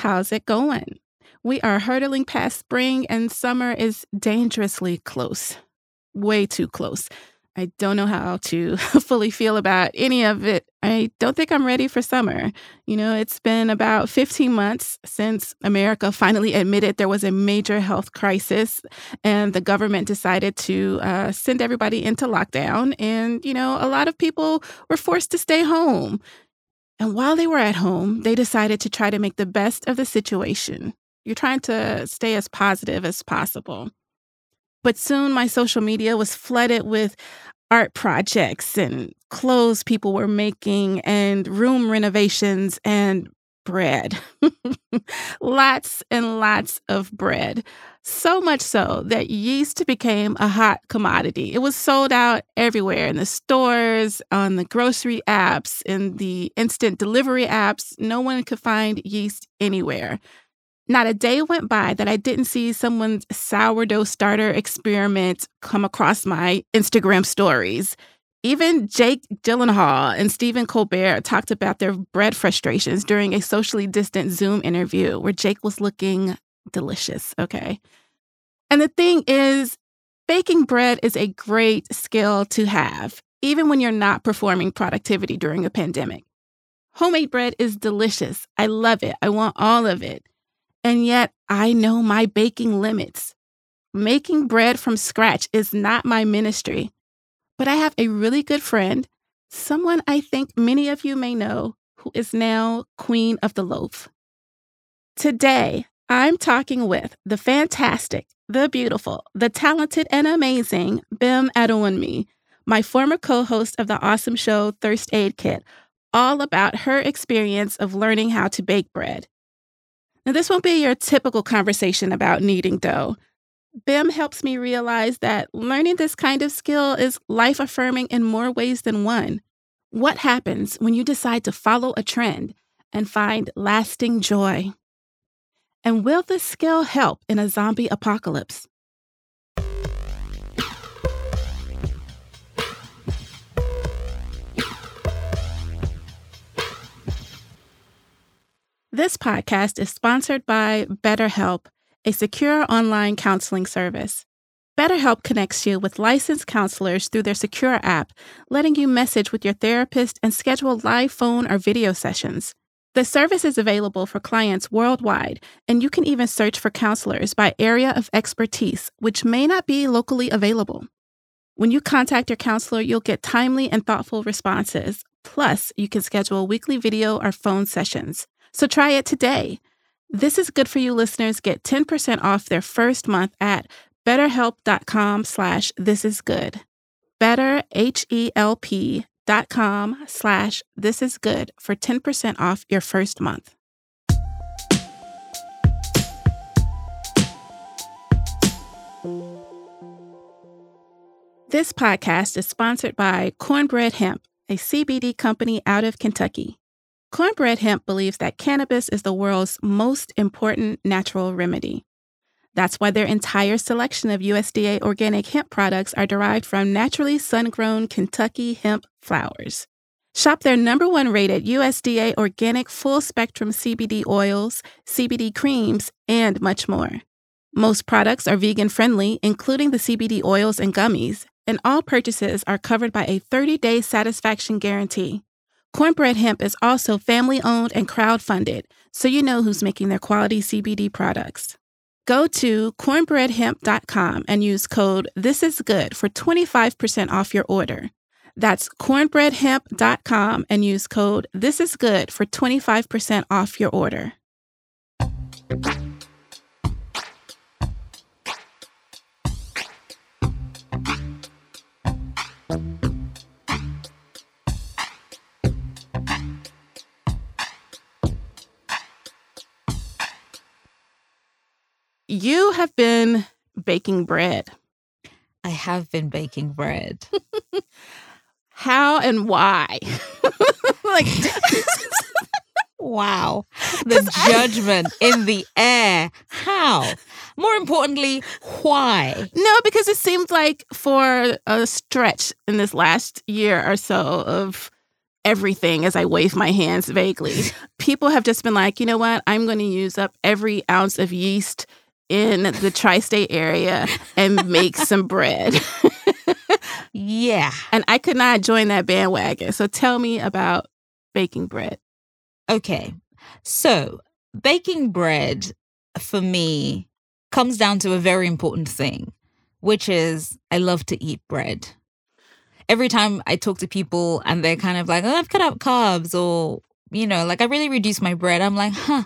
How's it going? We are hurtling past spring and summer is dangerously close. Way too close. I don't know how to fully feel about any of it. I don't think I'm ready for summer. You know, it's been about 15 months since America finally admitted there was a major health crisis, and the government decided to uh, send everybody into lockdown. And, you know, a lot of people were forced to stay home. And while they were at home, they decided to try to make the best of the situation. You're trying to stay as positive as possible. But soon my social media was flooded with art projects and clothes people were making and room renovations and bread. lots and lots of bread. So much so that yeast became a hot commodity. It was sold out everywhere in the stores, on the grocery apps, in the instant delivery apps. No one could find yeast anywhere. Not a day went by that I didn't see someone's sourdough starter experiment come across my Instagram stories. Even Jake Gyllenhaal and Stephen Colbert talked about their bread frustrations during a socially distant Zoom interview where Jake was looking delicious. Okay. And the thing is, baking bread is a great skill to have, even when you're not performing productivity during a pandemic. Homemade bread is delicious. I love it. I want all of it. And yet, I know my baking limits. Making bread from scratch is not my ministry. But I have a really good friend, someone I think many of you may know, who is now Queen of the Loaf. Today, I'm talking with the fantastic, the beautiful, the talented, and amazing Bim Adewunmi, my former co host of the awesome show Thirst Aid Kit, all about her experience of learning how to bake bread. Now, this won't be your typical conversation about kneading dough. BIM helps me realize that learning this kind of skill is life affirming in more ways than one. What happens when you decide to follow a trend and find lasting joy? And will this skill help in a zombie apocalypse? This podcast is sponsored by BetterHelp, a secure online counseling service. BetterHelp connects you with licensed counselors through their secure app, letting you message with your therapist and schedule live phone or video sessions. The service is available for clients worldwide, and you can even search for counselors by area of expertise, which may not be locally available. When you contact your counselor, you'll get timely and thoughtful responses. Plus, you can schedule weekly video or phone sessions. So try it today. This is good for you listeners. Get 10% off their first month at betterhelp.com slash this is good. Better, H-E-L-P dot com slash this is good for 10% off your first month. This podcast is sponsored by Cornbread Hemp, a CBD company out of Kentucky. Cornbread Hemp believes that cannabis is the world's most important natural remedy. That's why their entire selection of USDA organic hemp products are derived from naturally sun grown Kentucky hemp flowers. Shop their number one rated USDA organic full spectrum CBD oils, CBD creams, and much more. Most products are vegan friendly, including the CBD oils and gummies, and all purchases are covered by a 30 day satisfaction guarantee. Cornbread Hemp is also family owned and crowd funded, so you know who's making their quality CBD products. Go to cornbreadhemp.com and use code This Is Good for 25% off your order. That's cornbreadhemp.com and use code This Is Good for 25% off your order. You have been baking bread. I have been baking bread. How and why? like, wow. The judgment in the air. How? More importantly, why? No, because it seems like for a stretch in this last year or so of everything as I wave my hands vaguely. People have just been like, you know what? I'm going to use up every ounce of yeast in the tri state area and make some bread. Yeah. and I could not join that bandwagon. So tell me about baking bread. Okay. So, baking bread for me comes down to a very important thing, which is I love to eat bread. Every time I talk to people and they're kind of like, oh, I've cut out carbs or, you know, like I really reduced my bread, I'm like, huh,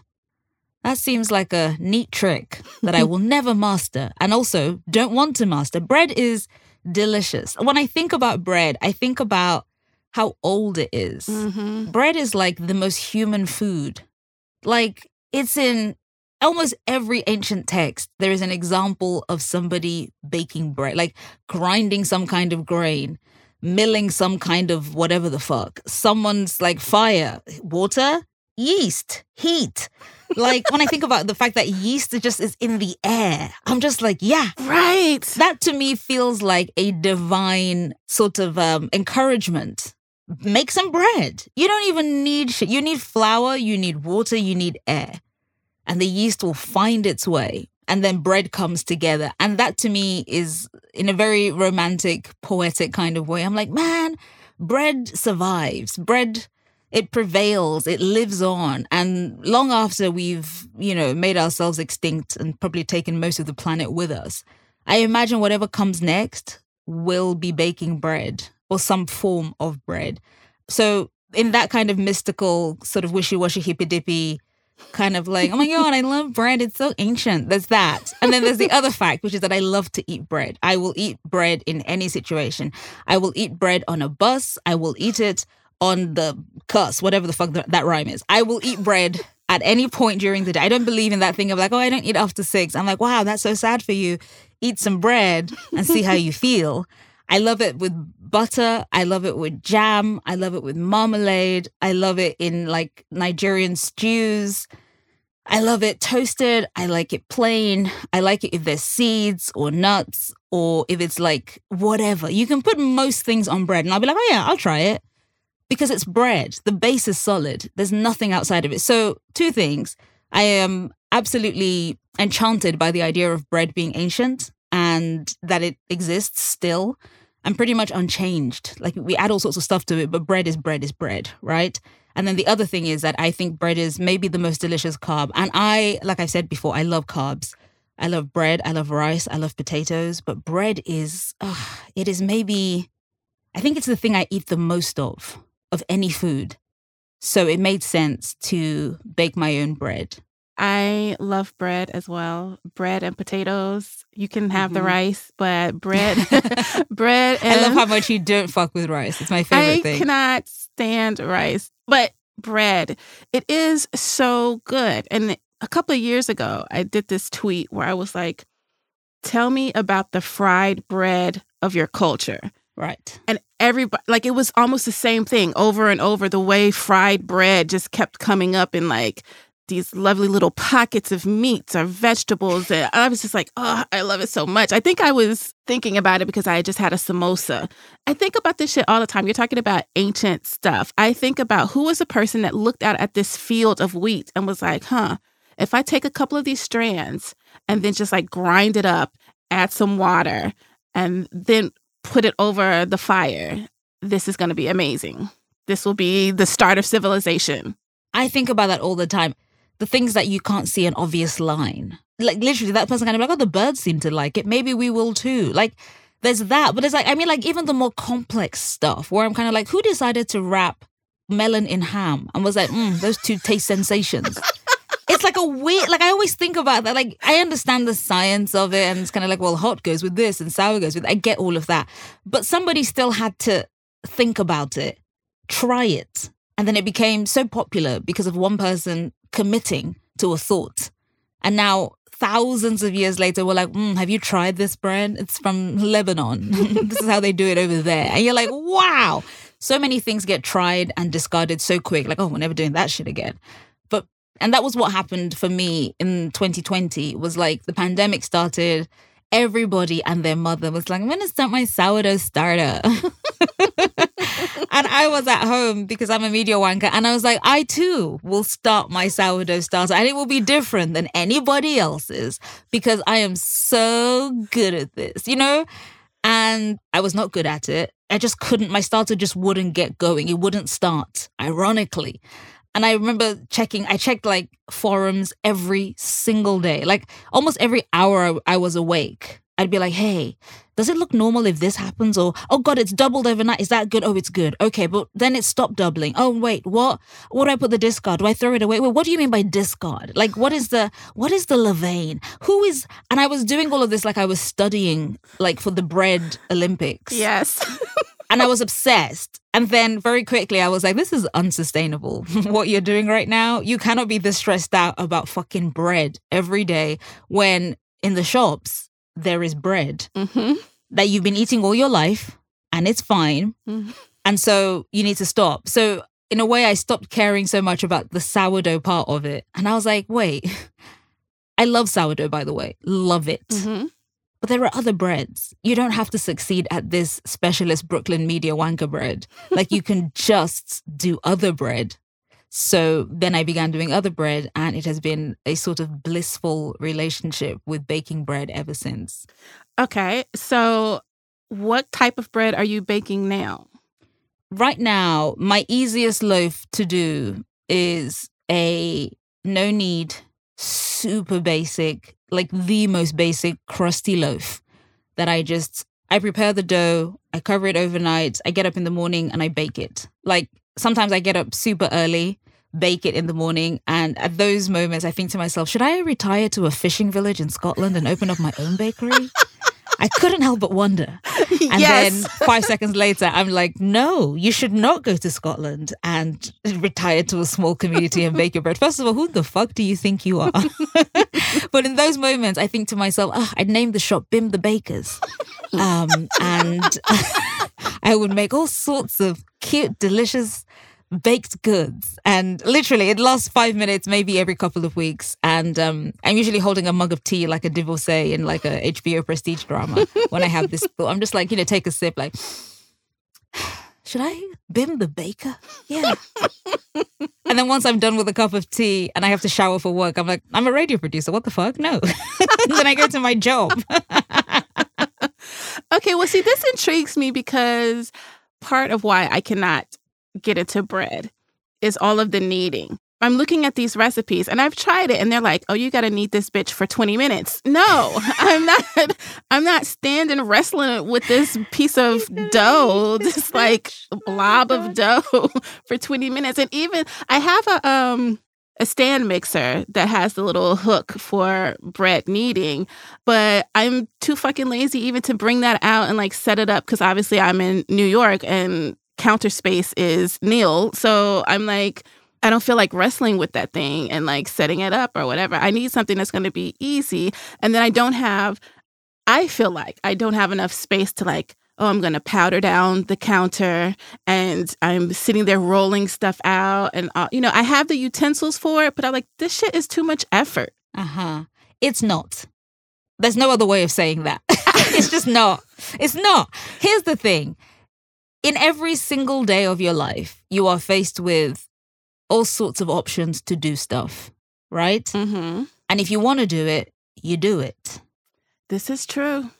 that seems like a neat trick that I will never master and also don't want to master. Bread is delicious. When I think about bread, I think about how old it is. Mm-hmm. Bread is like the most human food. Like it's in almost every ancient text, there is an example of somebody baking bread, like grinding some kind of grain, milling some kind of whatever the fuck. Someone's like fire, water, yeast, heat. Like when I think about the fact that yeast is just is in the air, I'm just like, yeah, Right. that to me feels like a divine sort of um, encouragement. Make some bread. You don't even need shit. You need flour, you need water, you need air. And the yeast will find its way. And then bread comes together. And that to me is in a very romantic, poetic kind of way. I'm like, man, bread survives. Bread, it prevails, it lives on. And long after we've, you know, made ourselves extinct and probably taken most of the planet with us, I imagine whatever comes next will be baking bread or some form of bread. So, in that kind of mystical, sort of wishy washy, hippy dippy kind of like, oh my God, I love bread. It's so ancient. There's that. And then there's the other fact, which is that I love to eat bread. I will eat bread in any situation. I will eat bread on a bus. I will eat it on the cuss, whatever the fuck that, that rhyme is. I will eat bread at any point during the day. I don't believe in that thing of like, oh, I don't eat after six. I'm like, wow, that's so sad for you. Eat some bread and see how you feel. I love it with butter. I love it with jam. I love it with marmalade. I love it in like Nigerian stews. I love it toasted. I like it plain. I like it if there's seeds or nuts or if it's like whatever. You can put most things on bread and I'll be like, oh yeah, I'll try it because it's bread. The base is solid. There's nothing outside of it. So, two things. I am absolutely enchanted by the idea of bread being ancient and that it exists still and pretty much unchanged. Like we add all sorts of stuff to it, but bread is bread is bread, right? And then the other thing is that I think bread is maybe the most delicious carb. And I, like I said before, I love carbs. I love bread, I love rice, I love potatoes, but bread is, uh, it is maybe, I think it's the thing I eat the most of, of any food. So it made sense to bake my own bread. I love bread as well. Bread and potatoes. You can have the Mhm. rice, but bread, bread. I love how much you don't fuck with rice. It's my favorite I thing. I cannot stand rice, but bread. It is so good. And a couple of years ago, I did this tweet where I was like, "Tell me about the fried bread of your culture." Right. And everybody, like, it was almost the same thing over and over. The way fried bread just kept coming up in like these lovely little pockets of meats or vegetables. And I was just like, oh, I love it so much. I think I was thinking about it because I just had a samosa. I think about this shit all the time. You're talking about ancient stuff. I think about who was the person that looked out at this field of wheat and was like, huh, if I take a couple of these strands and then just like grind it up, add some water, and then put it over the fire, this is going to be amazing. This will be the start of civilization. I think about that all the time. The things that you can't see an obvious line. Like literally that person kind of like, oh, the birds seem to like it. Maybe we will too. Like there's that. But it's like, I mean, like even the more complex stuff where I'm kind of like, who decided to wrap melon in ham and was like, mm, those two taste sensations. It's like a weird, like I always think about that. Like I understand the science of it, and it's kind of like, well, hot goes with this and sour goes with. I get all of that, but somebody still had to think about it, try it, and then it became so popular because of one person committing to a thought, and now thousands of years later, we're like, mm, have you tried this bread? It's from Lebanon. this is how they do it over there, and you're like, wow. So many things get tried and discarded so quick, like, oh, we're never doing that shit again. And that was what happened for me in 2020 was like the pandemic started everybody and their mother was like i'm gonna start my sourdough starter and I was at home because I'm a media wanker and I was like, I too will start my sourdough starter and it will be different than anybody else's because I am so good at this, you know? And I was not good at it. I just couldn't, my starter just wouldn't get going. It wouldn't start, ironically. And I remember checking, I checked like forums every single day, like almost every hour I was awake. I'd be like, hey, does it look normal if this happens? Or, oh God, it's doubled overnight. Is that good? Oh, it's good. Okay, but then it stopped doubling. Oh, wait, what? What do I put the discard? Do I throw it away? Wait, what do you mean by discard? Like, what is the, what is the levain? Who is, and I was doing all of this like I was studying, like for the bread Olympics. Yes. and I was obsessed. And then very quickly, I was like, this is unsustainable. what you're doing right now, you cannot be this stressed out about fucking bread every day when in the shops, there is bread mm-hmm. that you've been eating all your life and it's fine. Mm-hmm. And so you need to stop. So, in a way, I stopped caring so much about the sourdough part of it. And I was like, wait, I love sourdough, by the way, love it. Mm-hmm. But there are other breads. You don't have to succeed at this specialist Brooklyn media wanker bread. Like you can just do other bread. So then I began doing other bread, and it has been a sort of blissful relationship with baking bread ever since. Okay. So, what type of bread are you baking now? Right now, my easiest loaf to do is a no knead, super basic, like the most basic crusty loaf that I just I prepare the dough, I cover it overnight, I get up in the morning and I bake it. Like sometimes I get up super early bake it in the morning. And at those moments, I think to myself, should I retire to a fishing village in Scotland and open up my own bakery? I couldn't help but wonder. And yes. then five seconds later, I'm like, no, you should not go to Scotland and retire to a small community and bake your bread. First of all, who the fuck do you think you are? but in those moments, I think to myself, oh, I'd name the shop Bim the Bakers. Um, and I would make all sorts of cute, delicious baked goods. And literally, it lasts five minutes, maybe every couple of weeks. And um, I'm usually holding a mug of tea, like a divorcee in like a HBO prestige drama. when I have this, thought. I'm just like, you know, take a sip, like, should I bim the baker? Yeah. and then once I'm done with a cup of tea and I have to shower for work, I'm like, I'm a radio producer. What the fuck? No. then I go to my job. okay, well, see, this intrigues me because part of why I cannot get it to bread is all of the kneading. I'm looking at these recipes and I've tried it and they're like, "Oh, you got to knead this bitch for 20 minutes." No, I'm not I'm not standing wrestling with this piece of dough, this like blob of dough for 20 minutes. And even I have a um a stand mixer that has the little hook for bread kneading, but I'm too fucking lazy even to bring that out and like set it up because obviously I'm in New York and counter space is nil. So I'm like, I don't feel like wrestling with that thing and like setting it up or whatever. I need something that's going to be easy. And then I don't have, I feel like I don't have enough space to like, oh, I'm going to powder down the counter and I'm sitting there rolling stuff out. And, uh, you know, I have the utensils for it, but I'm like, this shit is too much effort. Uh huh. It's not. There's no other way of saying that. it's just not. It's not. Here's the thing in every single day of your life, you are faced with all sorts of options to do stuff, right? Mm-hmm. And if you want to do it, you do it. This is true.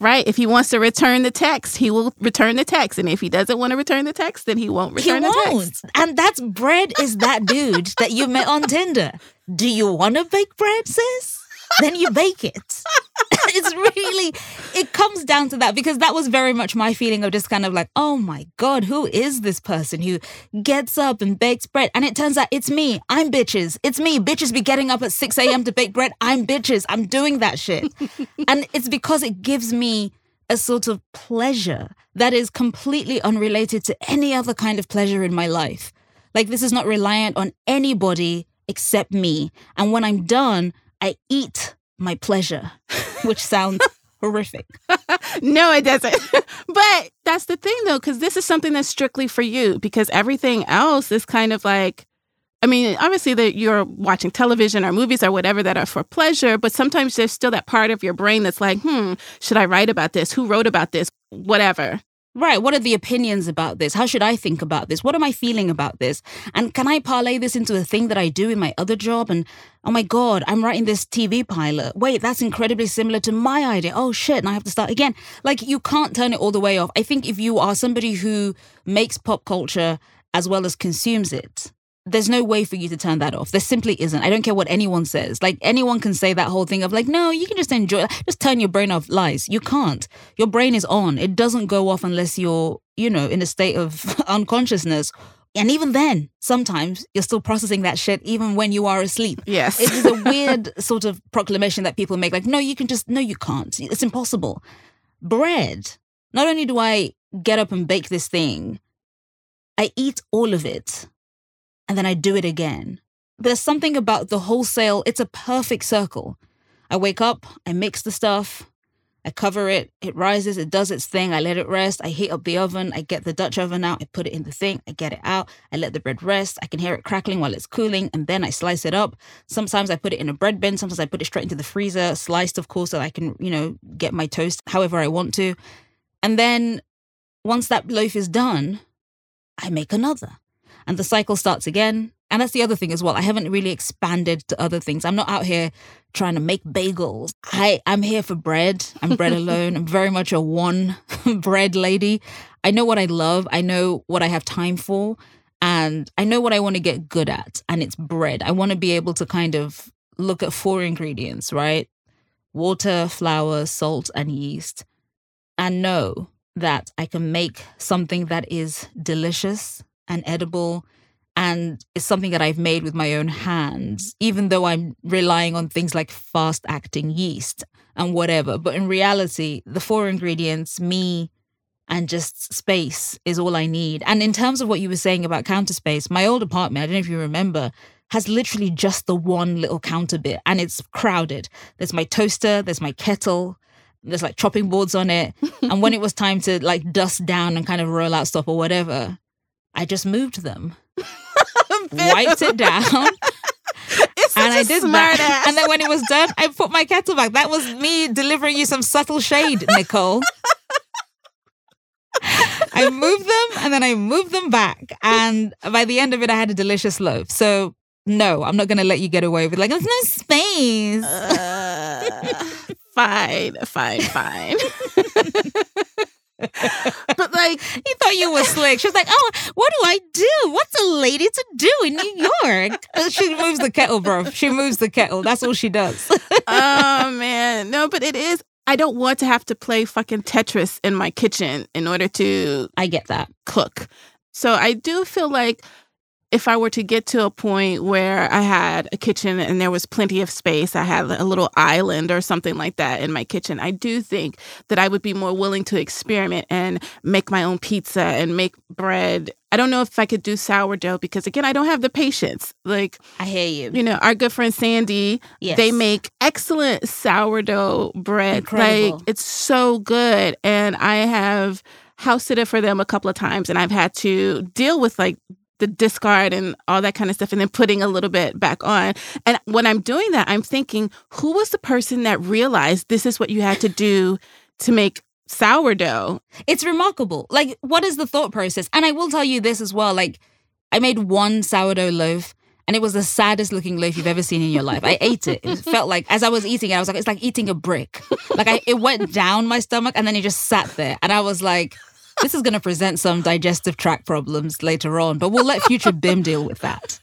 Right. If he wants to return the text, he will return the text. And if he doesn't want to return the text, then he won't return he the won't. text. And that's bread is that dude that you met on Tinder. Do you want to bake bread, sis? then you bake it. it's really, it comes down to that because that was very much my feeling of just kind of like, oh my God, who is this person who gets up and bakes bread? And it turns out it's me. I'm bitches. It's me. Bitches be getting up at 6 a.m. to bake bread. I'm bitches. I'm doing that shit. and it's because it gives me a sort of pleasure that is completely unrelated to any other kind of pleasure in my life. Like, this is not reliant on anybody except me. And when I'm done, I eat my pleasure, which sounds horrific. no, it doesn't. but that's the thing though, because this is something that's strictly for you, because everything else is kind of like, I mean, obviously that you're watching television or movies or whatever that are for pleasure, but sometimes there's still that part of your brain that's like, hmm, should I write about this? Who wrote about this? Whatever. Right. What are the opinions about this? How should I think about this? What am I feeling about this? And can I parlay this into a thing that I do in my other job? And oh my God, I'm writing this TV pilot. Wait, that's incredibly similar to my idea. Oh shit, and I have to start again. Like you can't turn it all the way off. I think if you are somebody who makes pop culture as well as consumes it, there's no way for you to turn that off. There simply isn't. I don't care what anyone says. Like anyone can say that whole thing of like, no, you can just enjoy. Just turn your brain off. Lies. You can't. Your brain is on. It doesn't go off unless you're, you know, in a state of unconsciousness. And even then, sometimes you're still processing that shit even when you are asleep. Yes. It is a weird sort of proclamation that people make. Like, no, you can just, no, you can't. It's impossible. Bread. Not only do I get up and bake this thing, I eat all of it and then I do it again. There's something about the wholesale, it's a perfect circle. I wake up, I mix the stuff, I cover it, it rises, it does its thing, I let it rest, I heat up the oven, I get the Dutch oven out, I put it in the thing, I get it out, I let the bread rest, I can hear it crackling while it's cooling, and then I slice it up. Sometimes I put it in a bread bin, sometimes I put it straight into the freezer, sliced, of course, so I can, you know, get my toast however I want to. And then once that loaf is done, I make another and the cycle starts again. And that's the other thing as well. I haven't really expanded to other things. I'm not out here trying to make bagels. I, I'm here for bread. I'm bread alone. I'm very much a one bread lady. I know what I love. I know what I have time for. And I know what I want to get good at. And it's bread. I want to be able to kind of look at four ingredients, right? Water, flour, salt, and yeast. And know that I can make something that is delicious and edible and it's something that I've made with my own hands, mm-hmm. even though I'm relying on things like fast acting yeast and whatever. But in reality, the four ingredients, me, and just space is all I need. And in terms of what you were saying about counter space, my old apartment, I don't know if you remember, has literally just the one little counter bit and it's crowded. There's my toaster, there's my kettle, there's like chopping boards on it. and when it was time to like dust down and kind of roll out stuff or whatever, I just moved them, wiped it down. and I did that. And then when it was done, I put my kettle back. That was me delivering you some subtle shade, Nichole. I moved them and then I moved them back. And by the end of it, I had a delicious loaf. So, no, I'm not going to let you get away with like, there's no space. Uh, fine, fine, fine but like he thought you were slick. She was like, "Oh, what do I do? What's a lady to do in New York?" she moves the kettle, bro. She moves the kettle. That's all she does. oh man, no, but it is. I don't want to have to play fucking Tetris in my kitchen in order to. I get that cook. So I do feel like if I were to get to a point where I had a kitchen and there was plenty of space, I had a little island or something like that in my kitchen, I do think that I would be more willing to experiment and make my own pizza and make bread. I don't know if I could do sourdough because again, I don't have the patience. Like I hear you. You know, our good friend Sandy, yes. they make excellent sourdough bread. Incredible. Like it's so good. And I have house it for them a couple of times and I've had to deal with like the discard and all that kind of stuff and then putting a little bit back on. And when I'm doing that, I'm thinking, who was the person that realized this is what you had to do to make sourdough? It's remarkable. Like, what is the thought process? And I will tell you this as well. Like, I made one sourdough loaf and it was the saddest looking loaf you've ever seen in your life. I ate it. It felt like as I was eating it, I was like, it's like eating a brick. Like I, it went down my stomach and then it just sat there. And I was like, this is going to present some digestive tract problems later on, but we'll let future BIM deal with that.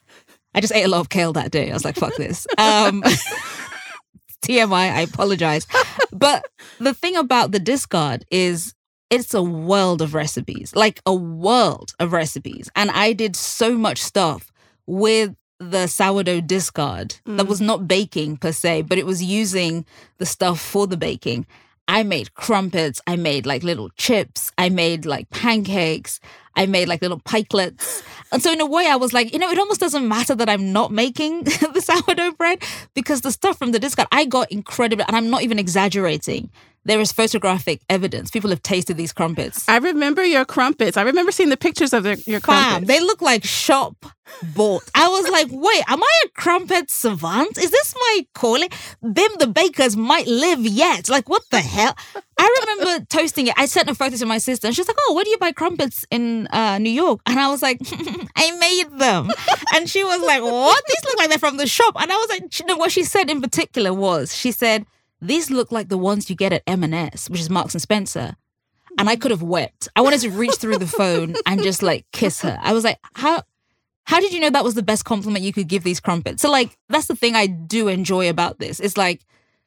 I just ate a lot of kale that day. I was like, fuck this. Um, TMI, I apologize. But the thing about the discard is it's a world of recipes, like a world of recipes. And I did so much stuff with the sourdough discard mm. that was not baking per se, but it was using the stuff for the baking. I made crumpets. I made like little chips. I made like pancakes. I made like little pikelets. And so, in a way, I was like, you know, it almost doesn't matter that I'm not making the sourdough bread because the stuff from the discard, I got incredible. And I'm not even exaggerating. There is photographic evidence. People have tasted these crumpets. I remember your crumpets. I remember seeing the pictures of your Fam, crumpets. they look like shop bought. I was like, wait, am I a crumpet savant? Is this my calling? Bim the bakers might live yet. Like, what the hell? I remember toasting it. I sent a photo to my sister, and she's like, "Oh, where do you buy crumpets in uh, New York?" And I was like, "I made them." And she was like, "What? These look like they're from the shop." And I was like, you know, what she said in particular was, she said, "These look like the ones you get at M&S, which is Marks and Spencer." And I could have wept. I wanted to reach through the phone and just like kiss her. I was like, "How?" How did you know that was the best compliment you could give these crumpets? So, like, that's the thing I do enjoy about this. It's like,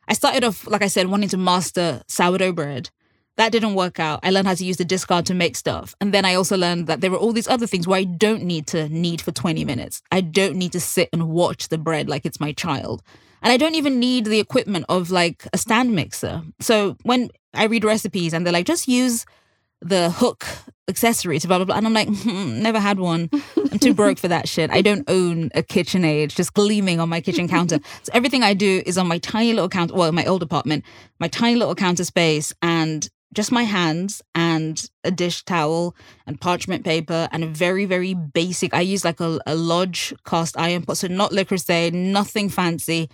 I started off, like I said, wanting to master sourdough bread. That didn't work out. I learned how to use the discard to make stuff. And then I also learned that there were all these other things where I don't need to knead for 20 minutes. I don't need to sit and watch the bread like it's my child. And I don't even need the equipment of like a stand mixer. So when I read recipes and they're like, just use the hook accessory to blah blah blah. And I'm like, hmm, never had one. I'm too broke for that shit. I don't own a KitchenAid just gleaming on my kitchen counter. So everything I do is on my tiny little counter, well, my old apartment, my tiny little counter space and just my hands and a dish towel and parchment paper and a very, very basic. I use like a, a lodge cast iron pot, so not Le Creuset, nothing fancy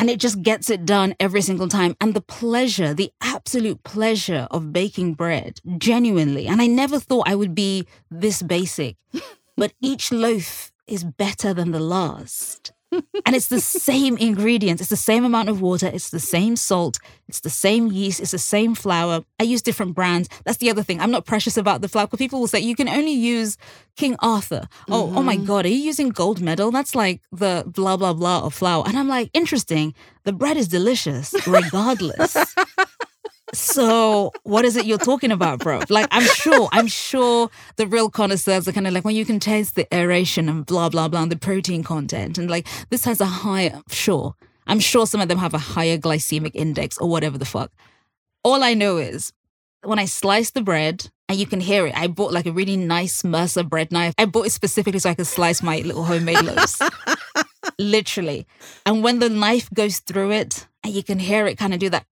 and it just gets it done every single time. And the pleasure, the absolute pleasure of baking bread, genuinely. And I never thought I would be this basic, but each loaf is better than the last. And it's the same ingredients. It's the same amount of water. It's the same salt. It's the same yeast. It's the same flour. I use different brands. That's the other thing. I'm not precious about the flour because people will say you can only use King Arthur. Oh, oh my mm-hmm. God, are you using gold medal? That's like the blah, blah, blah of flour. And I'm like, interesting. The bread is delicious regardless. So what is it you're talking about, bro? Like I'm sure, I'm sure the real connoisseurs are kind of like when you can taste the aeration and blah blah blah and the protein content and like this has a higher sure. I'm sure some of them have a higher glycemic index or whatever the fuck. All I know is when I slice the bread and you can hear it, I bought like a really nice Mercer bread knife. I bought it specifically so I could slice my little homemade loaves. Literally. And when the knife goes through it and you can hear it kind of do that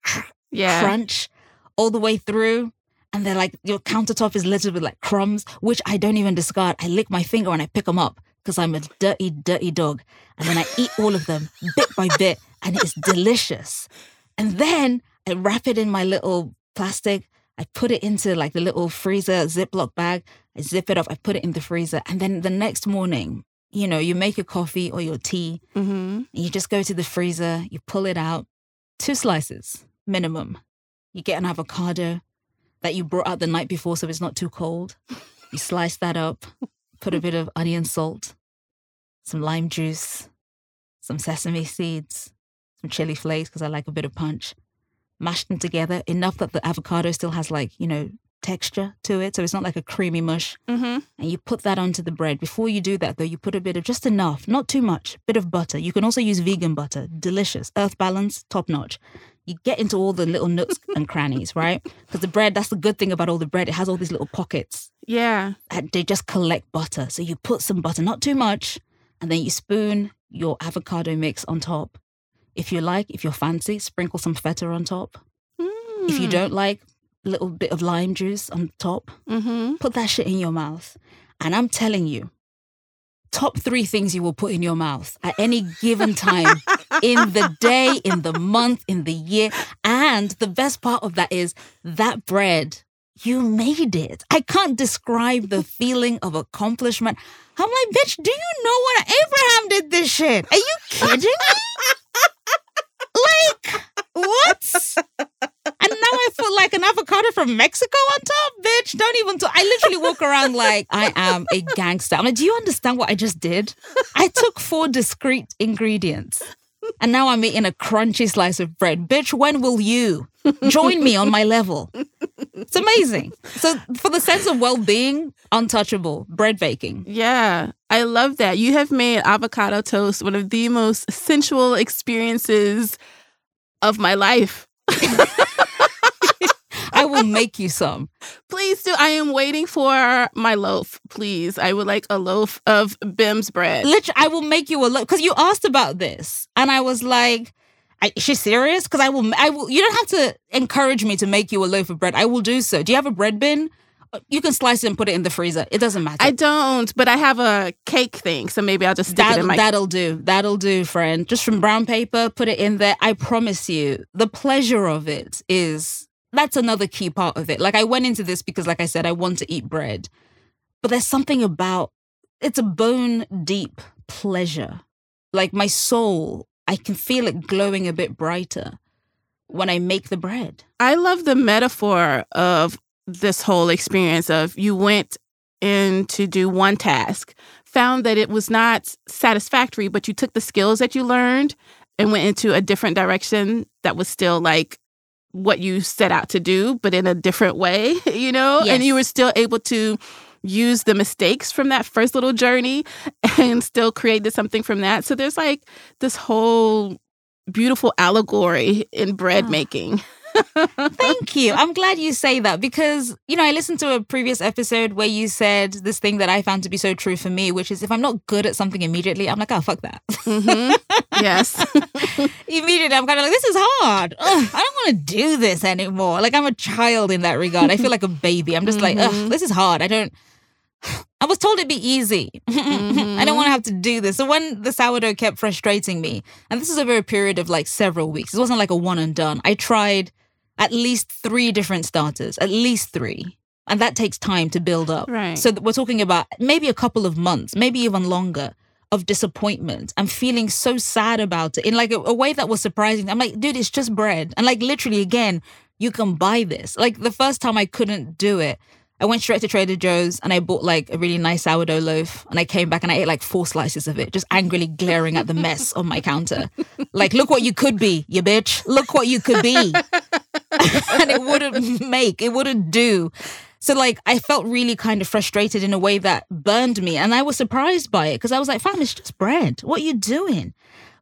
yeah. crunch all the way through. And they're like, your countertop is littered with like crumbs, which I don't even discard. I lick my finger and I pick them up because I'm a dirty, dirty dog. And then I eat all of them bit by bit, and it's delicious. And then I wrap it in my little plastic. I put it into like the little freezer Ziploc bag. I zip it up. I put it in the freezer. And then the next morning, you know, you make your coffee or your tea. hmm And you just go to the freezer, you pull it out, two slices minimum. You get an avocado that you brought out the night before so it's not too cold. You slice that up, put a bit of onion salt, some lime juice, some sesame seeds, some chili flakes because I like a bit of punch. Mash them together enough that the avocado still has like, you know, texture to it. So it's not like a creamy mush hmm and you put that onto the bread. Before you do that, though, you put a bit of just enough, not too much, bit of butter. You can also use vegan butter, delicious, earth balance, top notch. You get into all the little nooks and crannies, right? Because the bread, that's the good thing about all the bread. It has all these little pockets Yeah. and they just collect butter. So you put some butter, not too much, and then you spoon your avocado mix on top. If you like, if you're fancy, sprinkle some feta on top. If you don't like, a little bit of lime juice on top Mm-hmm. put that shit in your mouth. And I'm telling you, top three things you will put in your mouth at any given time in the day, in the month, in the year. And the best part of that is that bread, you made it. I can't describe the feeling of accomplishment. I'm like, bitch, do you know what Abraham did this shit? Are you kidding me? like, what? And now I feel like an avocado from Mexico on top, bitch. Don't even talk. I literally walk around like I am a gangster. I'm like, do you understand what I just did? I took four discrete ingredients. And now I'm eating a crunchy slice of bread. Bitch, when will you join me on my level? It's amazing. So, for the sense of well being, untouchable, bread baking. Yeah, I love that. You have made avocado toast one of the most sensual experiences of my life. I will make you some. Please do. I am waiting for my loaf, please. I would like a loaf of Bim's bread. Literally, I will make you a loaf because you asked about this, and I was like, I, is she serious? Because I will, I will. You don't have to encourage me to make you a loaf of bread. I will do so. Do you have a bread bin? You can slice it and put it in the freezer. It doesn't matter. I don't, but I have a cake thing, so maybe I'll just stick it in my. that'll do. That'll do, friend. Just from brown paper, put it in there. I promise you, the pleasure of it is that's another key part of it. Like I went into this because, like I said, I want to eat bread, but there's something about it's a bone deep pleasure. Like my soul, I can feel it glowing a bit brighter when I make the bread. I love the metaphor of this whole experience of you went in to do one task, found that it was not satisfactory, but you took the skills that you learned and went into a different direction that was still like what you set out to do, but in a different way, you know? And you were still able to use the mistakes from that first little journey and still created something from that. So there's like this whole beautiful allegory in bread Ah. making. Thank you. I'm glad you say that because, you know, I listened to a previous episode where you said this thing that I found to be so true for me, which is if I'm not good at something immediately, I'm like, oh, fuck that. hmm Yes. immediately, I'm kind of like, this is hard. Ugh, I don't want to do this anymore. Like, I'm a child in that regard. I feel like a baby. I'm just like, Mhm. ugh, this is hard. I don't. I was told it'd be easy. I don't want to have to do this. So when the sourdough kept frustrating me, and this is over a period of like several weeks, it wasn't like a one and done. I tried at least three different starters, at least three. And that takes time to build up. Right. So we're talking about maybe a couple of months, maybe even longer of disappointment and feeling so sad about it in like a, a way that was surprising. I'm like, dude, it's just bread. And like literally again, you can buy this. Like the first time I couldn't do it, I went straight to Trader Joe's and I bought like a really nice sourdough loaf and I came back and I ate like four slices of it, just angrily glaring at the mess on my counter. Like, look what you could be, you bitch. Look what you could be. and it wouldn't make, it wouldn't do. So like I felt really kind of frustrated in a way that burned me. And I was surprised by it because I was like, fam, it's just bread. What are you doing?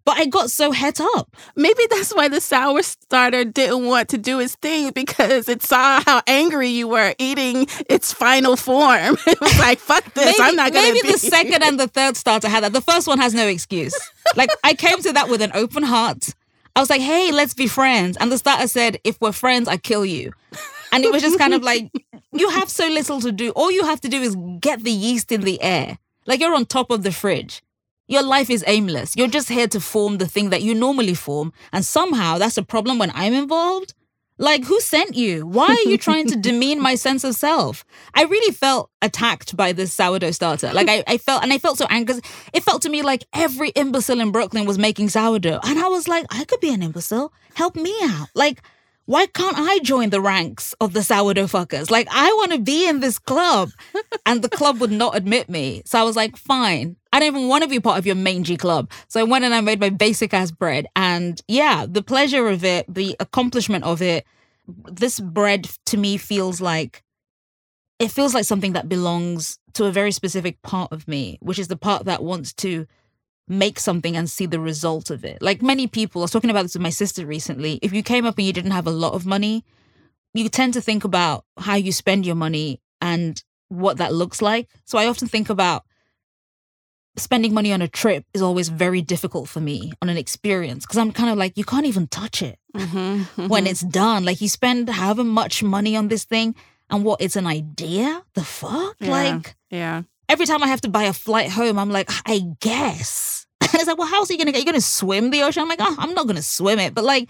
But I got so het up. Maybe that's why the sour starter didn't want to do its thing because it saw how angry you were eating its final form. It was like, fuck this. Maybe, I'm not going to maybe be. the second and the third starter had that. The first one has no excuse. Like I came to that with an open heart. I was like, hey, let's be friends. And the starter said, if we're friends, I kill you. And it was just kind of like, you have so little to do. All you have to do is get the yeast in the air. Like you're on top of the fridge. Your life is aimless. You're just here to form the thing that you normally form. And somehow that's a problem when I'm involved. Like, who sent you? Why are you trying to demean my sense of self? I really felt attacked by this sourdough starter. Like, I, I felt, and I felt so angry It felt to me like every imbecile in Brooklyn was making sourdough. And I was like, I could be an imbecile. Help me out. Like, why can't I join the ranks of the sourdough fuckers? Like, I want to be in this club. And the club would not admit me. So I was like, fine. I don't even want to be part of your mangy club. So I went and I made my basic ass bread. And yeah, the pleasure of it, the accomplishment of it, this bread to me feels like it feels like something that belongs to a very specific part of me, which is the part that wants to make something and see the result of it. Like many people, I was talking about this with my sister recently. If you came up and you didn't have a lot of money, you tend to think about how you spend your money and what that looks like. So I often think about spending money on a trip is always very difficult for me on an experience because I'm kind of like, you can't even touch it Mhm, when mhm. it's done. Like you spend however much money on this thing and what it's an idea? The fuck? Yeah. Like yeah. Every time I have to buy a flight home, I'm like, I guess. And it's like, well, how's he gonna get? You're gonna swim the ocean? I'm like, oh, I'm not gonna swim it, but like,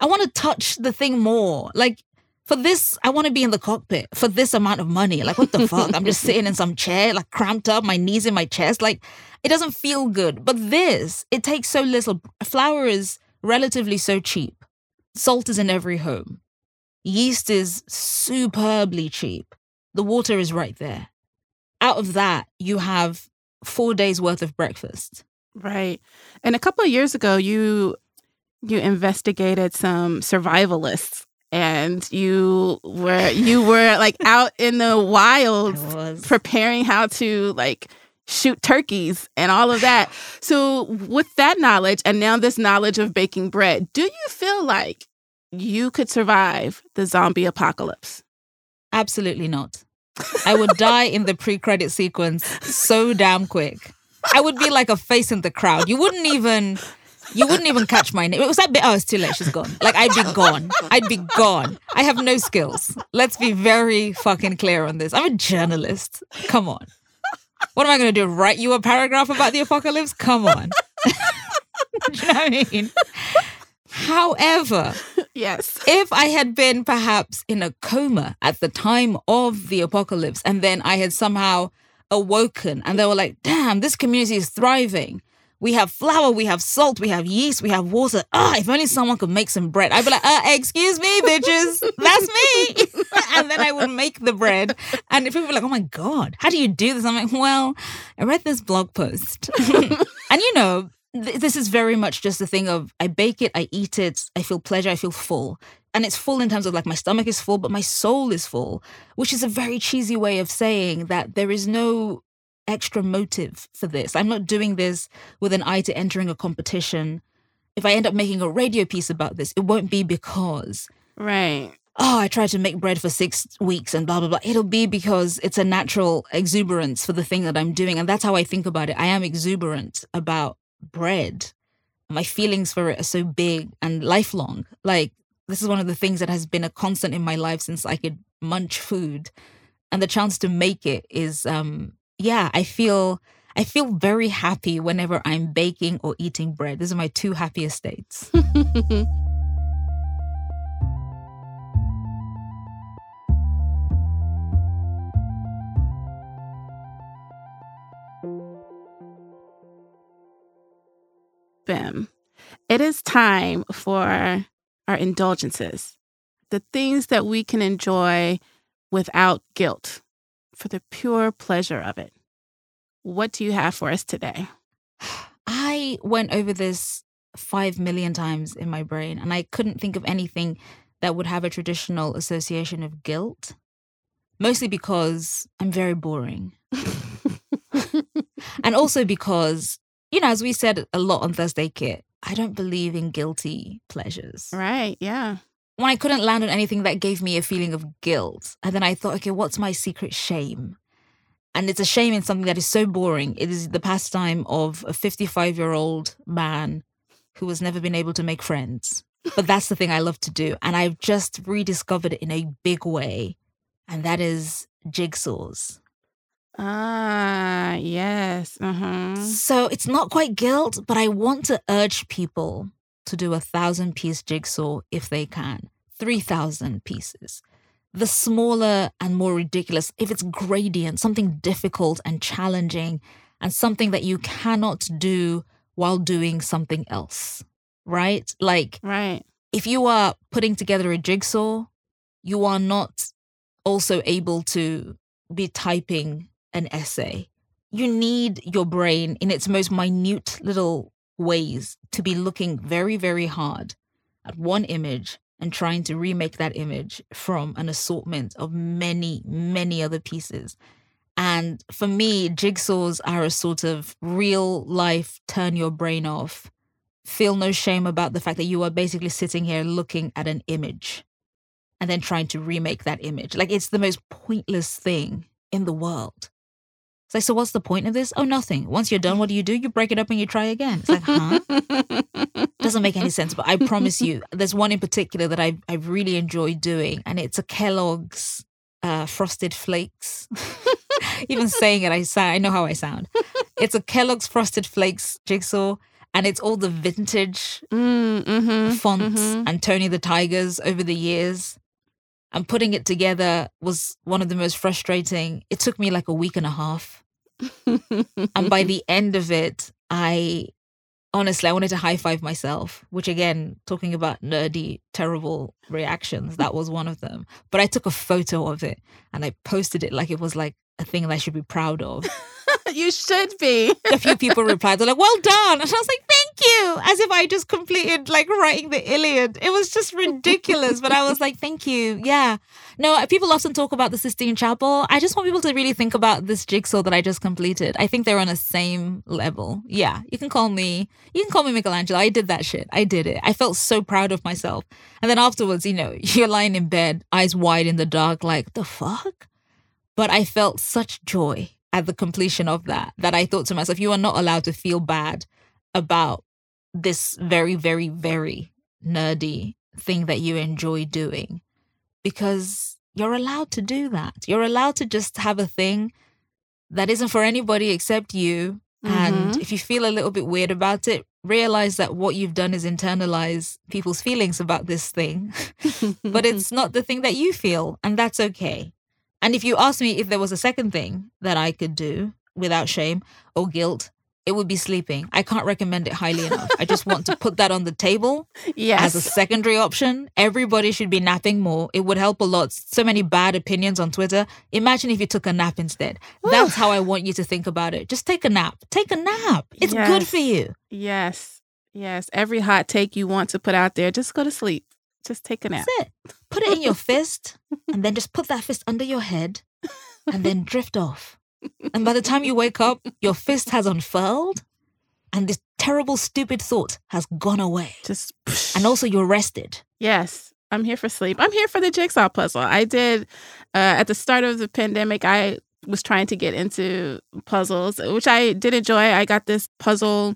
I want to touch the thing more. Like for this, I want to be in the cockpit for this amount of money. Like, what the fuck? I'm just sitting in some chair, like cramped up, my knees in my chest. Like, it doesn't feel good. But this, it takes so little. Flour is relatively so cheap. Salt is in every home. Yeast is superbly cheap. The water is right there. Out of that, you have four days worth of breakfast. Right. And a couple of years ago, you you investigated some survivalists and you were you were like out in the wild preparing how to like shoot turkeys and all of that. So with that knowledge and now this knowledge of baking bread, do you feel like you could survive the zombie apocalypse? Absolutely not. I would die in the pre-credit sequence so damn quick. I would be like a face in the crowd. You wouldn't even You wouldn't even catch my name. It was that bit. Oh, it's too late. She's gone. Like I'd be gone. I'd be gone. I have no skills. Let's be very fucking clear on this. I'm a journalist. Come on. What am I going to do? Write you a paragraph about the apocalypse? Come on. you know what I mean? However, yes. If I had been perhaps in a coma at the time of the apocalypse and then I had somehow awoken and they were like, damn, this community is thriving. We have flour, we have salt, we have yeast, we have water. Ah, if only someone could make some bread. I'd be like, uh, excuse me, bitches, that's me. and then I would make the bread. And if people were like, oh my God, how do you do this? I'm like, well, I read this blog post. and you know, this is very much just the thing of I bake it, I eat it, I feel pleasure, I feel full. And it's full in terms of like my stomach is full, but my soul is full, which is a very cheesy way of saying that there is no extra motive for this. I'm not doing this with an eye to entering a competition. If I end up making a radio piece about this, it won't be because. Right. Oh, I tried to make bread for six weeks and blah, blah, blah. It'll be because it's a natural exuberance for the thing that I'm doing. And that's how I think about it. I am exuberant about bread. My feelings for it are so big and lifelong. Like, this is one of the things that has been a constant in my life since I could munch food. And the chance to make it is, um, yeah, I feel. I feel very happy whenever I'm baking or eating bread. These are my two happiest states. them. It is time for our indulgences, the things that we can enjoy without guilt for the pure pleasure of it. What do you have for us today? I went over this five million times in my brain, and I couldn't think of anything that would have a traditional association of guilt, mostly because I'm very boring. and also because you know, as we said a lot on Thirst Aid Kit, I don't believe in guilty pleasures. Right. Yeah. When I couldn't land on anything that gave me a feeling of guilt, and then I thought, okay, what's my secret shame? And it's a shame in something that is so boring. It is the pastime of a 55 year old man who has never been able to make friends. But that's the thing I love to do. And I've just rediscovered it in a big way. And that is jigsaws. Ah, yes. Uh-huh. So it's not quite guilt, but I want to urge people to do a thousand piece jigsaw if they can. 3,000 pieces. The smaller and more ridiculous, if it's gradient, something difficult and challenging, and something that you cannot do while doing something else, right? Like, right. if you are putting together a jigsaw, you are not also able to be typing an essay. You need your brain in its most minute little ways to be looking very, very hard at one image and trying to remake that image from an assortment of many, many other pieces. And for me, jigsaws are a sort of real life turn your brain off. Feel no shame about the fact that you are basically sitting here looking at an image and then trying to remake that image. Like it's the most pointless thing in the world. It's like, so what's the point of this? Oh, nothing. Once you're done, what do you do? You break it up and you try again. It's like, huh? Doesn't make any sense. But I promise you, there's one in particular that I I really enjoy doing, and it's a Kellogg's uh, Frosted Flakes. Even saying it, I sound, I know how I sound. It's a Kellogg's Frosted Flakes jigsaw, and it's all the vintage mm, mm-hmm, fonts mm-hmm. and Tony the Tigers over the years and putting it together was one of the most frustrating. It took me like a week and a half. and by the end of it, I honestly I wanted to high five myself, which again, talking about nerdy, terrible reactions, that was one of them. But I took a photo of it and I posted it like it was like a thing that I should be proud of. you should be. a few people replied, they're like, well done. And I was like, you. As if I just completed like writing the Iliad. It was just ridiculous. but I was like, thank you. Yeah. No, uh, people often talk about the Sistine Chapel. I just want people to really think about this jigsaw that I just completed. I think they're on the same level. Yeah. You can call me, you can call me Michelangelo. I did that shit. I did it. I felt so proud of myself. And then afterwards, you know, you're lying in bed, eyes wide in the dark, like, the fuck? But I felt such joy at the completion of that that I thought to myself, you are not allowed to feel bad about this very, very, very nerdy thing that you enjoy doing because you're allowed to do that. You're allowed to just have a thing that isn't for anybody except you. And Mhm. if you feel a little bit weird about it, realize that what you've done is internalize people's feelings about this thing, but it's not the thing that you feel, and that's okay. And if you ask me if there was a second thing that I could do without shame or guilt, it would be sleeping. I can't recommend it highly enough. I just want to put that on the table yes. as a secondary option. Everybody should be napping more. It would help a lot. So many bad opinions on Twitter. Imagine if you took a nap instead. That's how I want you to think about it. Just take a nap. Take a nap. It's good for you. yes. Yes. Every hot take you want to put out there, just go to sleep. Just take a nap. That's it. Put it in your fist and then just put that fist under your head and then drift off. And by the time you wake up, your fist has unfurled and this terrible, stupid thought has gone away. Just And also, you're rested. Yes, I'm here for sleep. I'm here for the jigsaw puzzle. I did uh, at the start of the pandemic. I was trying to get into puzzles, which I did enjoy. I got this puzzle.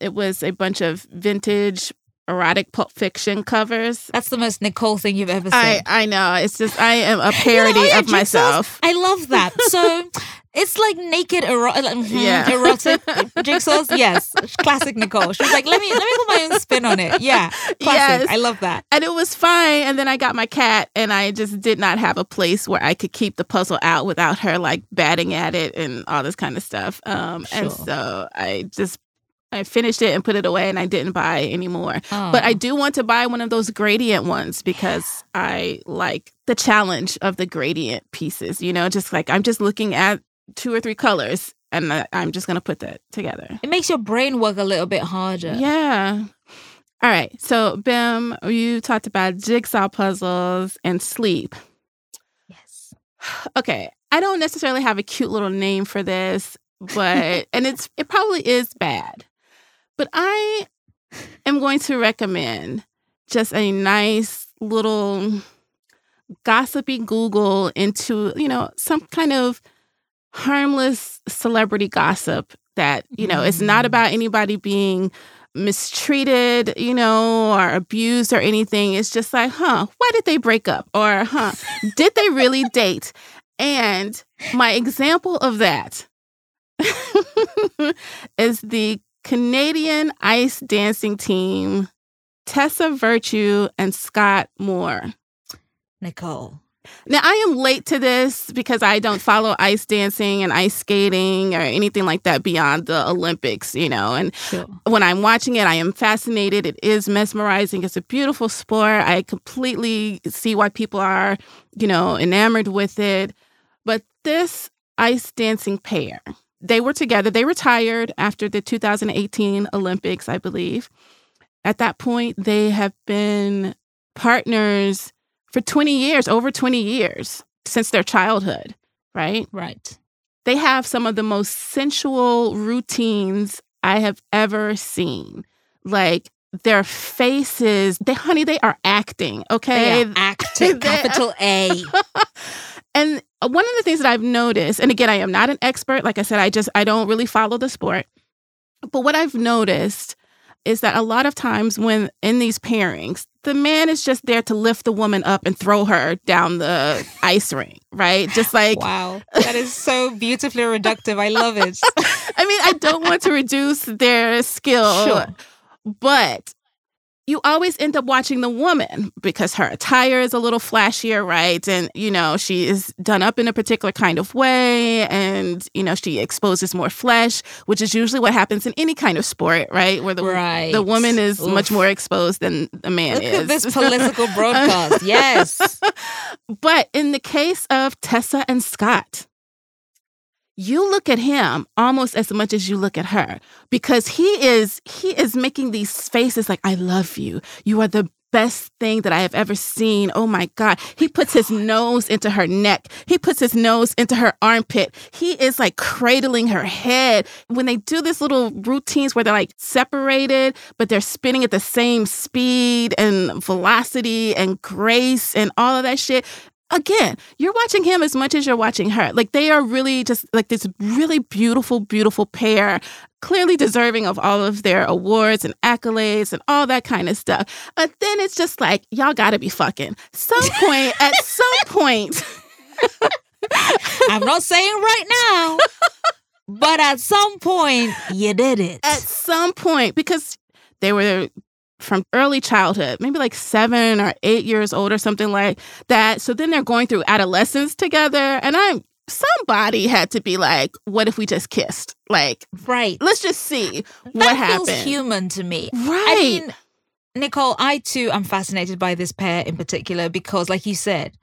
It was a bunch of vintage erotic pulp fiction covers. That's the most Nichole thing you've ever I said. I know it's just I am a You know, parody of myself. I love that. So it's like naked ero- mhm, Yeah. erotic jigsaws. Yes, classic Nichole. She was like, let me let me put my own spin on it. Yeah, classic. Yes. I love that. and it was fine. And then I got my cat, and I just did not have a place where I could keep the puzzle out without her like batting at it and all this kind of stuff. Um, and so I just I finished it and put it away, and I didn't buy anymore. But Oh. I do want to buy one of those gradient ones because I like the challenge of the gradient pieces. You know, just like I'm just looking at two or three colors, and I- I'm just gonna put that together. it makes your brain work a little bit harder. Yeah. All right. So, Bim, you talked about jigsaw puzzles and sleep. Yes. Okay. I don't necessarily have a cute little name for this, but, and it's, it probably is bad, but I am going to recommend just a nice little gossipy Google into, you know, some kind of harmless celebrity gossip that, you know, it's not Mm. about anybody being mistreated, you know, or abused or anything. It's just like, huh, why did they break up? Or, huh, did they really date? And my example of that is the Canadian ice dancing team, Tessa Virtue and Scott Moir. Nichole. Now, I am late to this because I don't follow ice dancing and ice skating or anything like that beyond the Olympics, you know. And Sure. when I'm watching it, I am fascinated. It is mesmerizing. It's a beautiful sport. I completely see why people are, you know, enamored with it. But this ice dancing pair, they were together. They retired after the 2018 Olympics, I believe. At that point, they have been partners for 20 years, over 20 years since their childhood, right? Right. They have some of the most sensual routines I have ever seen. Like their faces, they honey, they are acting, okay? They are acting. Capital A. and one of the things that I've noticed, and again, I am not an expert. Like I said, I just I don't really follow the sport. But what I've noticed is that a lot of times when in these pairings, the man is just there to lift the woman up and throw her down the ice ring, right? Just like wow. That is so beautifully reductive. I love it. I mean, I don't want to reduce their skill, Sure. but you always end up watching the woman because her attire is a little flashier, right? And, you know, she is done up in a particular kind of way and, you know, she exposes more flesh, which is usually what happens in any kind of sport, right? Where the, Right. the woman is much more exposed than the man Look is. this political broadcast. Yes. But in the case of Tessa and Scott, you look at him almost as much as you look at her because he is he is making these faces like I love you. You are the best thing that I have ever seen. Oh my god. He puts his nose into her neck. He puts his nose into her armpit. He is like cradling her head. When they do this little routines where they're like separated but they're spinning at the same speed and velocity and grace and all of that shit again, you're watching him as much as you're watching her. Like they are really just like this really beautiful, beautiful pair, clearly deserving of all of their awards and accolades and all that kind of stuff. But then it's just like, y'all gotta be fucking. Some point, at some point. I'm not saying right now, but at some point, you did it. At some point, because they were from early childhood, maybe like seven or eight years old or something like that. So then they're going through adolescence together. And I'm somebody had to be like, what if we just kissed? Like, right. let's just see what that happened. feels human to me. Right. I mean, Nichole, I too am fascinated by this pair in particular because, like you said,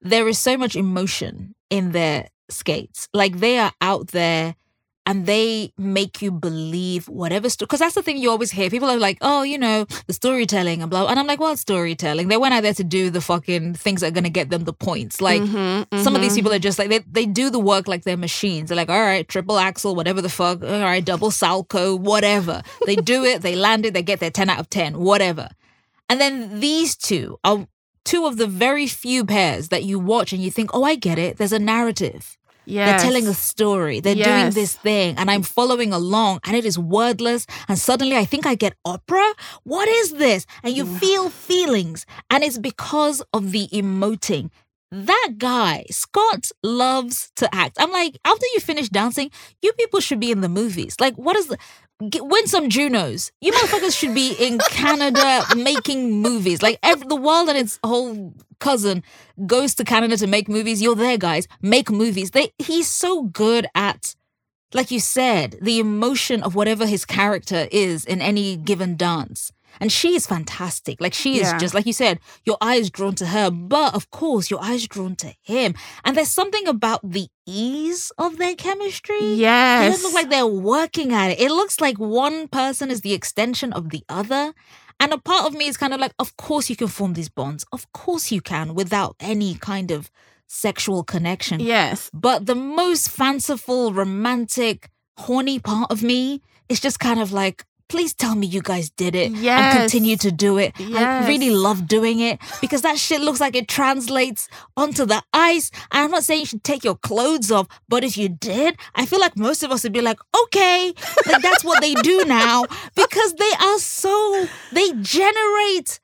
there is so much emotion in their skates. Like they are out there and they make you believe whatever story. Because that's the thing you always hear. People are like, oh, you know, the storytelling and blah. And I'm like, what storytelling? They went out there to do the fucking things that are going to get them the points. Like Mhm, some of these mhm. people are just like, they, they do the work like they're machines. They're like, all right, triple axel, whatever the fuck. All right, double salchow, whatever. They do it, they land it, they get their 10 out of 10, whatever. And then these two are two of the very few pairs that you watch and you think, oh, I get it. There's a narrative. Yes. They're telling a story. They're doing this thing, and I'm following along, and it is wordless. And suddenly, I think I get opera. What is this? And you feel feelings, and it's because of the emoting. That guy, Scott, loves to act. I'm like, after you finish dancing, you people should be in the movies. Like, what is the. Get, win some Junos. You motherfuckers should be in Canada making movies. Like every, the world and its whole cousin goes to Canada to make movies. You're there, guys. Make movies. They he's so good at, like you said, the emotion of whatever his character is in any given dance. And she is fantastic. Like she is Yeah. just like you said, your eyes drawn to her, but of course your eyes drawn to him. And there's something about the ease of their chemistry. It Yes. doesn't look like they're working at it. It looks like one person is the extension of the other. And a part of me is kind of like, of course you can form these bonds. Of course you can without any kind of sexual connection. yes. But the most fanciful, romantic, horny part of me is just kind of like, please tell me you guys did it Yes. and continue to do it. I really love doing it because that shit looks like it translates onto the ice. And I'm not saying you should take your clothes off, but if you did, I feel like most of us would be like, okay, like that's what they do now because they are so, they generate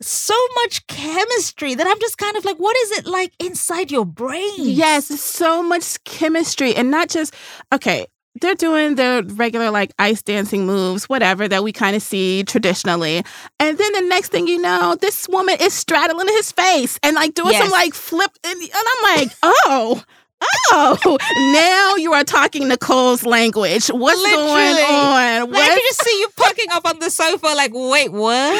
so much chemistry that I'm just kind of like, what is it like inside your brain? Yes, so much chemistry and not just okay. They're doing their regular like ice dancing moves, whatever that we kind of see traditionally, and then the next thing you know, this woman is straddling his face and like doing some like flip, and, and I'm like, oh. Oh, now you are talking Nichole's language. What's going Literally. on? Like, I What? can just see you pucking up on the sofa, like, wait, what?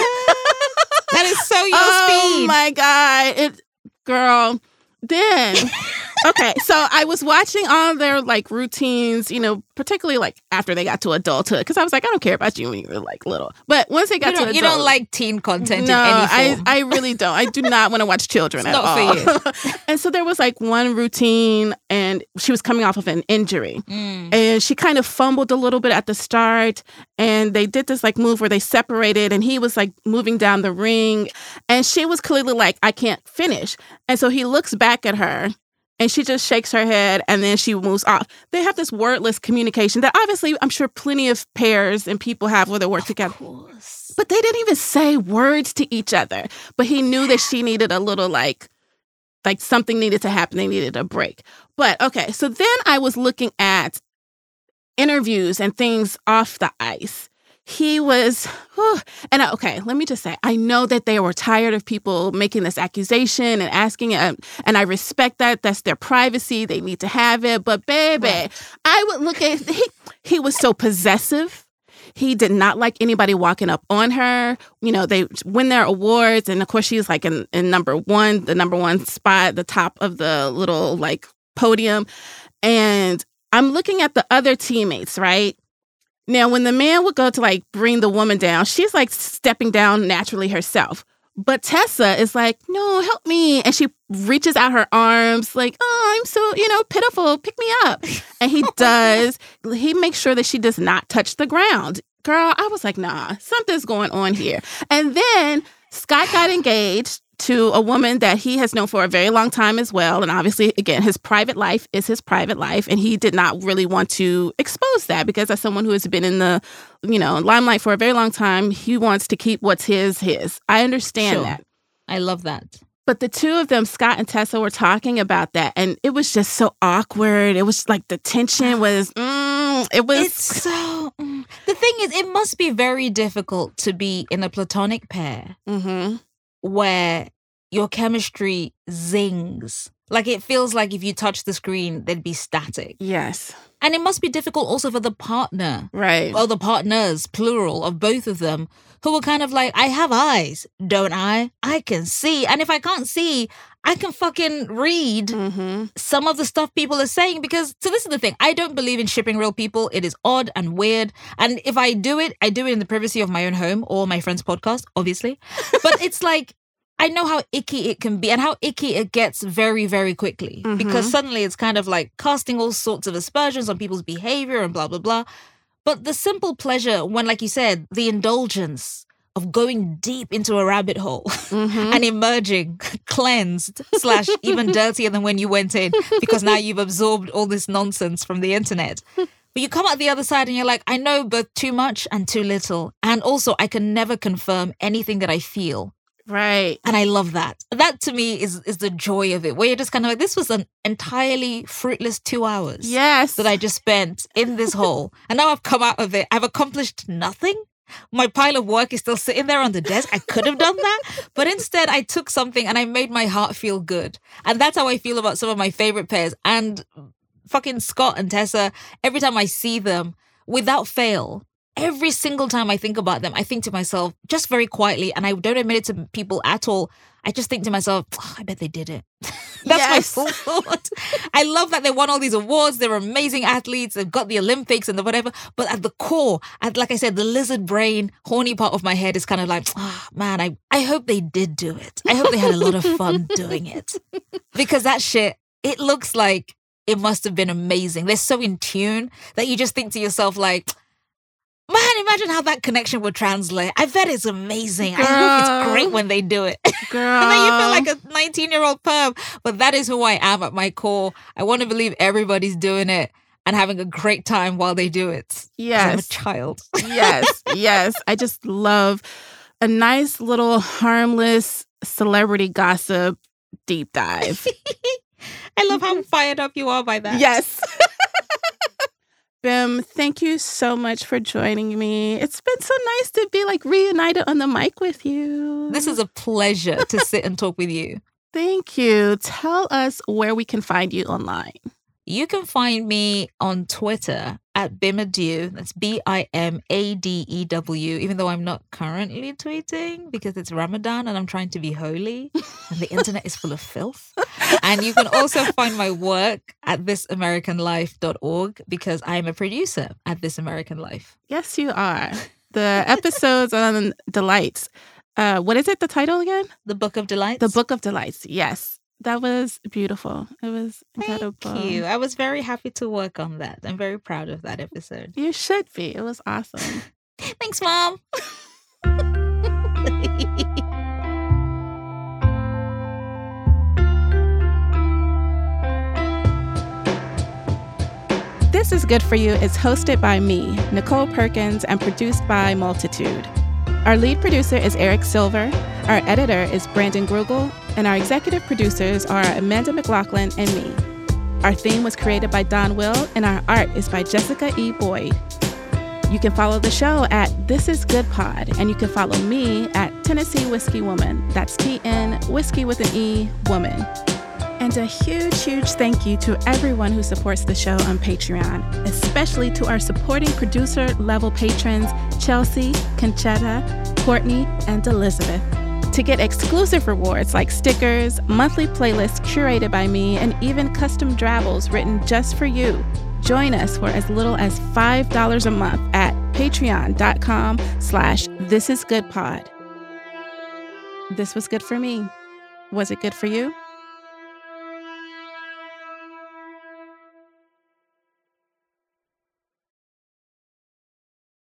that is so your oh speed. my god, it, girl. Then, okay, so I was watching all their like routines, you know, particularly like after they got to adulthood, because I was like, I don't care about you when you were like little, but once they you, got to don't, you don't like teen content no, in any I. I really don't. I do not want to watch children at all. and so there was like one routine, and she was coming off of an injury, Mm. and she kind of fumbled a little bit at the start and they did this like move where they separated and he was like moving down the ring and she was clearly like i can't finish and so he looks back at her and she just shakes her head and then she moves off. They have this wordless communication that obviously i'm sure plenty of pairs and people have where they work together. course. but they didn't even say words to each other. But he knew that she needed a little like like something needed to happen. They needed a break. But okay so then i was looking at interviews and things off the ice he was whew, and I- okay let me just say i know that they were tired of people making this accusation and asking it and i respect that that's their privacy they need to have it but baby Right. i would look at he, he was so possessive he did not like anybody walking up on her. You know, they win their awards, and of course, she's like in, in number one, the number one spot, the top of the little like podium. And I'm looking at the other teammates, right? Now, when the man would go to like bring the woman down, she's like stepping down naturally herself. But Tessa is like, no, help me. And she reaches out her arms, like, oh, I'm so, you know, pitiful. Pick me up. And he does. He makes sure that she does not touch the ground. Girl, I was like, nah, something's going on here. And then Scott got engaged to a woman that he has known for a very long time as well. And obviously, again, his private life is his private life. And he did not really want to expose that because as someone who has been in the, you know, limelight for a very long time, he wants to keep what's his, his. I understand Sure. that. I love that. But the two of them, Scott and Tessa, were talking about that. And it was just so awkward. It was like the tension was, mm, it was. It's so. mm. The thing is, it must be very difficult to be in a platonic pair hmm where your chemistry zings. Like it feels like if you touch the screen, they'd be static. Yes. And it must be difficult also for the partner Right. or the partners, plural, of both of them, who were kind of like, I have eyes, don't I? I can see. And if I can't see, I can fucking read hmm some of the stuff people are saying because so this is the thing i don't believe in shipping real people it is odd and weird and if i do it i do it in the privacy of my own home or my friend's podcast obviously but it's like i know how icky it can be and how icky it gets very very quickly. Because Mhm. suddenly it's kind of like casting all sorts of aspersions on people's behavior and blah blah blah. But the simple pleasure when like you said the indulgence of going deep into a rabbit hole hmm and emerging cleansed slash even dirtier than when you went in because now you've absorbed all this nonsense from the internet. But you come out the other side and you're like i know both too much and too little. And also i can never confirm anything that i feel Right. and i love that that to me is is the joy of it where you're just kind of like this was an entirely fruitless two hours Yes. that i just spent in this hole and now i've come out of it i've accomplished nothing my pile of work is still sitting there on the desk. I could have done that, but instead I took something and I made my heart feel good. And that's how I feel about some of my favorite pairs. And fucking Scott and Tessa, every time I see them, without fail, every single time I think about them, I think to myself, just very quietly, and I don't admit it to people at all. I just think to myself, "Oh, I bet they did it. That's Yes. my thought. I love that they won all these awards. They're amazing athletes. They've got the Olympics and the whatever. But at the core, at like I said, the lizard brain, horny part of my head is kind of like, oh, man, I, I hope they did do it. I hope they had a lot of fun doing it. Because that shit, it looks like it must have been amazing. They're so in tune that you just think to yourself, like, man, imagine how that connection would translate. I bet it's amazing. I hope it's great when they do it. Girl. And then you feel like a 19 year old perv. But that is who I am at my core. I want to believe everybody's doing it and having a great time while they do it. 'Cause I'm a child. yes. Yes. I just love a nice little harmless celebrity gossip deep dive. I love how fired up you are by that. yes. Bim, thank you so much for joining me. It's been so nice to be like reunited on the mic with you. This is a pleasure to sit and talk with you. Thank you. Tell us where we can find you online. You can find me on Twitter at Bimadew. That's B I M A D E W, even though I'm not currently tweeting because it's Ramadan and I'm trying to be holy and the internet is full of filth. And you can also find my work at thisamericanlife.org because I am a producer at This American Life. Yes, you are. The episodes on Delights. Uh, what is it, the title again? The Book of Delights. The Book of Delights. Yes. That was beautiful. It was incredible. Thank you. I was very happy to work on that. I'm very proud of that episode. You should be. It was awesome. Thanks, Mom. This is Good For You is hosted by me, Nichole Perkins, and produced by Multitude. Our lead producer is Eric Silver, our editor is Brandon Grugle, and our executive producers are Amanda McLoughlin and me. Our theme was created by Don Will, and our art is by Jessica E. Boyd. You can follow the show at This Is Good Pod, and you can follow me at Tennessee Whiskey Woman. That's T N Whiskey with an E Woman. And a huge, huge thank you to everyone who supports the show on Patreon, especially to our supporting producer level patrons Chelsea, Conchetta, Courtney, and Elizabeth. To get exclusive rewards like stickers, monthly playlists curated by me, and even custom drabbles written just for you, join us for as little as $5 a month at patreon.com slash thisisgoodpod. This was good for me. Was it good for you?